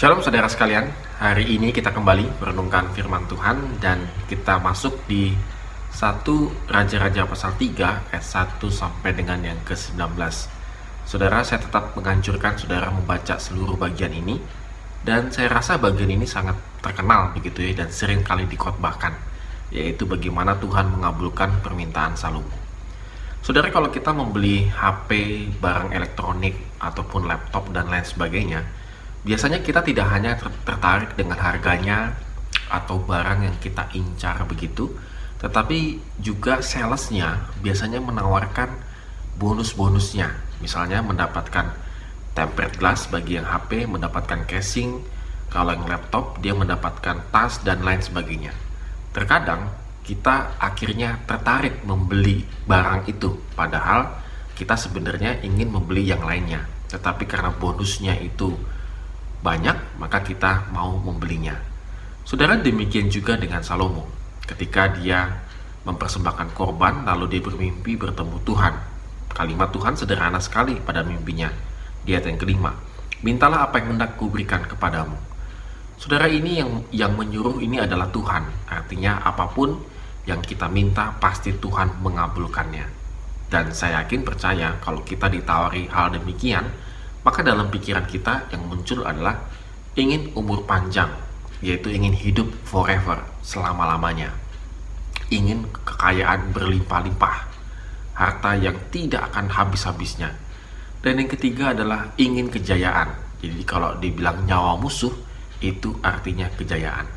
Shalom saudara sekalian, hari ini kita kembali merenungkan firman Tuhan dan kita masuk di 1 Raja-Raja pasal 3 ayat 1 sampai dengan yang ke-19. Saudara, saya tetap menganjurkan saudara membaca seluruh bagian ini dan saya rasa bagian ini sangat terkenal begitu ya dan sering kali dikotbahkan yaitu bagaimana Tuhan mengabulkan permintaan Salomo. Saudara, kalau kita membeli HP, barang elektronik ataupun laptop dan lain sebagainya, biasanya kita tidak hanya tertarik dengan harganya atau barang yang kita incar begitu, tetapi juga salesnya biasanya menawarkan bonus-bonusnya. Misalnya mendapatkan tempered glass bagi yang HP, mendapatkan casing, kalau yang laptop dia mendapatkan tas dan lain sebagainya. Terkadang kita akhirnya tertarik membeli barang itu, padahal kita sebenarnya ingin membeli yang lainnya. Tetapi karena bonusnya itu banyak, maka kita mau membelinya. Saudara demikian juga dengan Salomo. Ketika dia mempersembahkan korban, lalu dia bermimpi bertemu Tuhan. Kalimat Tuhan sederhana sekali pada mimpinya. Di ayat yang kelima, mintalah apa yang hendak kuberikan kepadamu. Saudara ini yang yang menyuruh ini adalah Tuhan. Artinya apa pun yang kita minta pasti Tuhan mengabulkannya. Dan saya yakin percaya kalau kita ditawari hal demikian, maka dalam pikiran kita yang muncul adalah ingin umur panjang, yaitu ingin hidup forever, selama-lamanya. Ingin kekayaan berlimpah-limpah, harta yang tidak akan habis-habisnya. Dan yang ketiga adalah ingin kejayaan. Jadi kalau dibilang nyawa musuh, itu artinya kejayaan.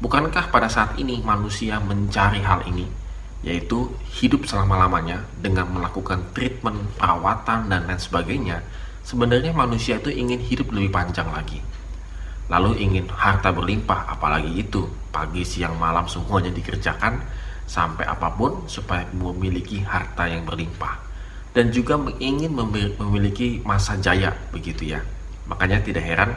Bukankah pada saat ini manusia mencari hal ini, yaitu hidup selama-lamanya dengan melakukan treatment, perawatan, dan lain sebagainya, Sebenarnya manusia itu ingin hidup lebih panjang lagi. Lalu ingin harta berlimpah, apalagi itu pagi, siang, malam semuanya dikerjakan sampai apa pun supaya memiliki harta yang berlimpah. Dan juga ingin memiliki masa jaya begitu ya. Makanya tidak heran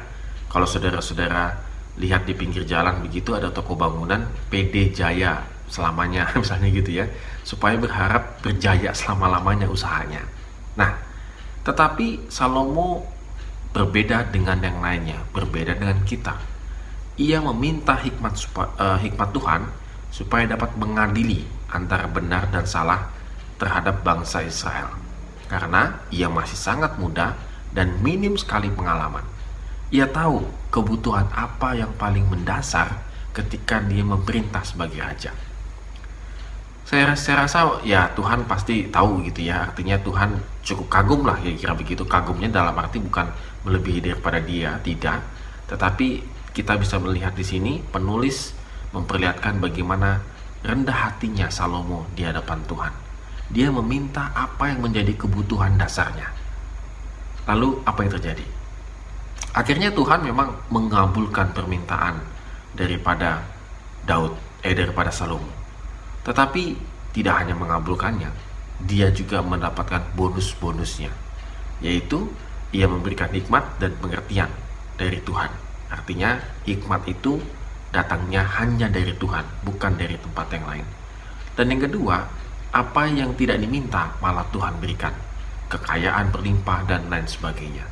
kalau saudara-saudara lihat di pinggir jalan begitu ada toko bangunan PD Jaya selamanya misalnya gitu ya supaya berharap berjaya selama-lamanya usahanya. Nah, tetapi Salomo berbeda dengan yang lainnya, berbeda dengan kita. Ia meminta hikmat uh, hikmat Tuhan supaya dapat mengadili antara benar dan salah terhadap bangsa Israel. Karena ia masih sangat muda dan minim sekali pengalaman. Ia tahu kebutuhan apa yang paling mendasar ketika dia memerintah sebagai raja saya, saya rasa ya Tuhan pasti tahu gitu ya. Artinya Tuhan cukup kagum lah ya kira begitu. Kagumnya dalam arti bukan melebihi daripada dia tidak. Tetapi kita bisa melihat di sini penulis memperlihatkan bagaimana rendah hatinya Salomo di hadapan Tuhan. Dia meminta apa yang menjadi kebutuhan dasarnya. Lalu apa yang terjadi? Akhirnya Tuhan memang mengabulkan permintaan daripada Daud eh daripada Salomo tetapi tidak hanya mengabulkannya, dia juga mendapatkan bonus-bonusnya, yaitu ia memberikan hikmat dan pengertian dari Tuhan. Artinya hikmat itu datangnya hanya dari Tuhan, bukan dari tempat yang lain. Dan yang kedua, apa yang tidak diminta malah Tuhan berikan. Kekayaan berlimpah dan lain sebagainya.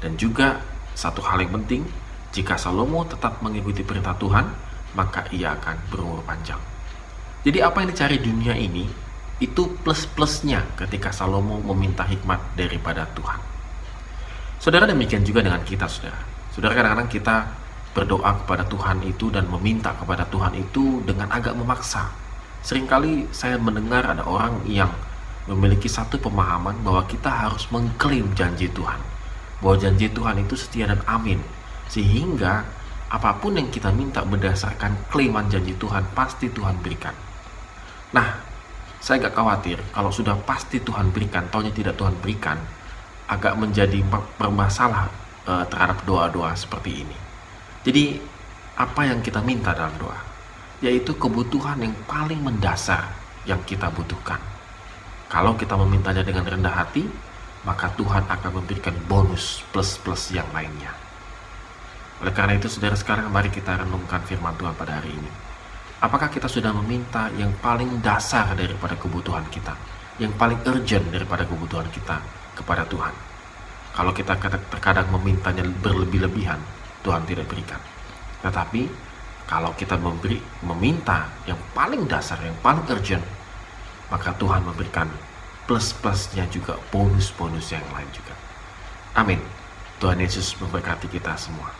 Dan juga satu hal yang penting, jika Salomo tetap mengikuti perintah Tuhan, maka ia akan berumur panjang. Jadi apa yang dicari dunia ini itu plus-plusnya ketika Salomo meminta hikmat daripada Tuhan. Saudara demikian juga dengan kita, saudara. Saudara kadang-kadang kita berdoa kepada Tuhan itu dan meminta kepada Tuhan itu dengan agak memaksa. Seringkali saya mendengar ada orang yang memiliki satu pemahaman bahwa kita harus mengklaim janji Tuhan. Bahwa janji Tuhan itu setia dan amin. Sehingga apa pun yang kita minta berdasarkan klaiman janji Tuhan pasti Tuhan berikan. Nah, saya agak khawatir kalau sudah pasti Tuhan berikan, taunya tidak Tuhan berikan, agak menjadi bermasalah e, terhadap doa-doa seperti ini. Jadi, apa yang kita minta dalam doa? Yaitu kebutuhan yang paling mendasar yang kita butuhkan. Kalau kita memintanya dengan rendah hati, maka Tuhan akan memberikan bonus plus-plus yang lainnya. Oleh karena itu, saudara sekarang mari kita renungkan firman Tuhan pada hari ini. Apakah kita sudah meminta yang paling dasar daripada kebutuhan kita, yang paling urgent daripada kebutuhan kita kepada Tuhan? Kalau kita terkadang memintanya berlebih-lebihan, Tuhan tidak berikan. Tetapi kalau kita memberi meminta yang paling dasar, yang paling urgent, maka Tuhan memberikan plus-plusnya juga, bonus-bonus yang lain juga. Amin. Tuhan Yesus memberkati kita semua.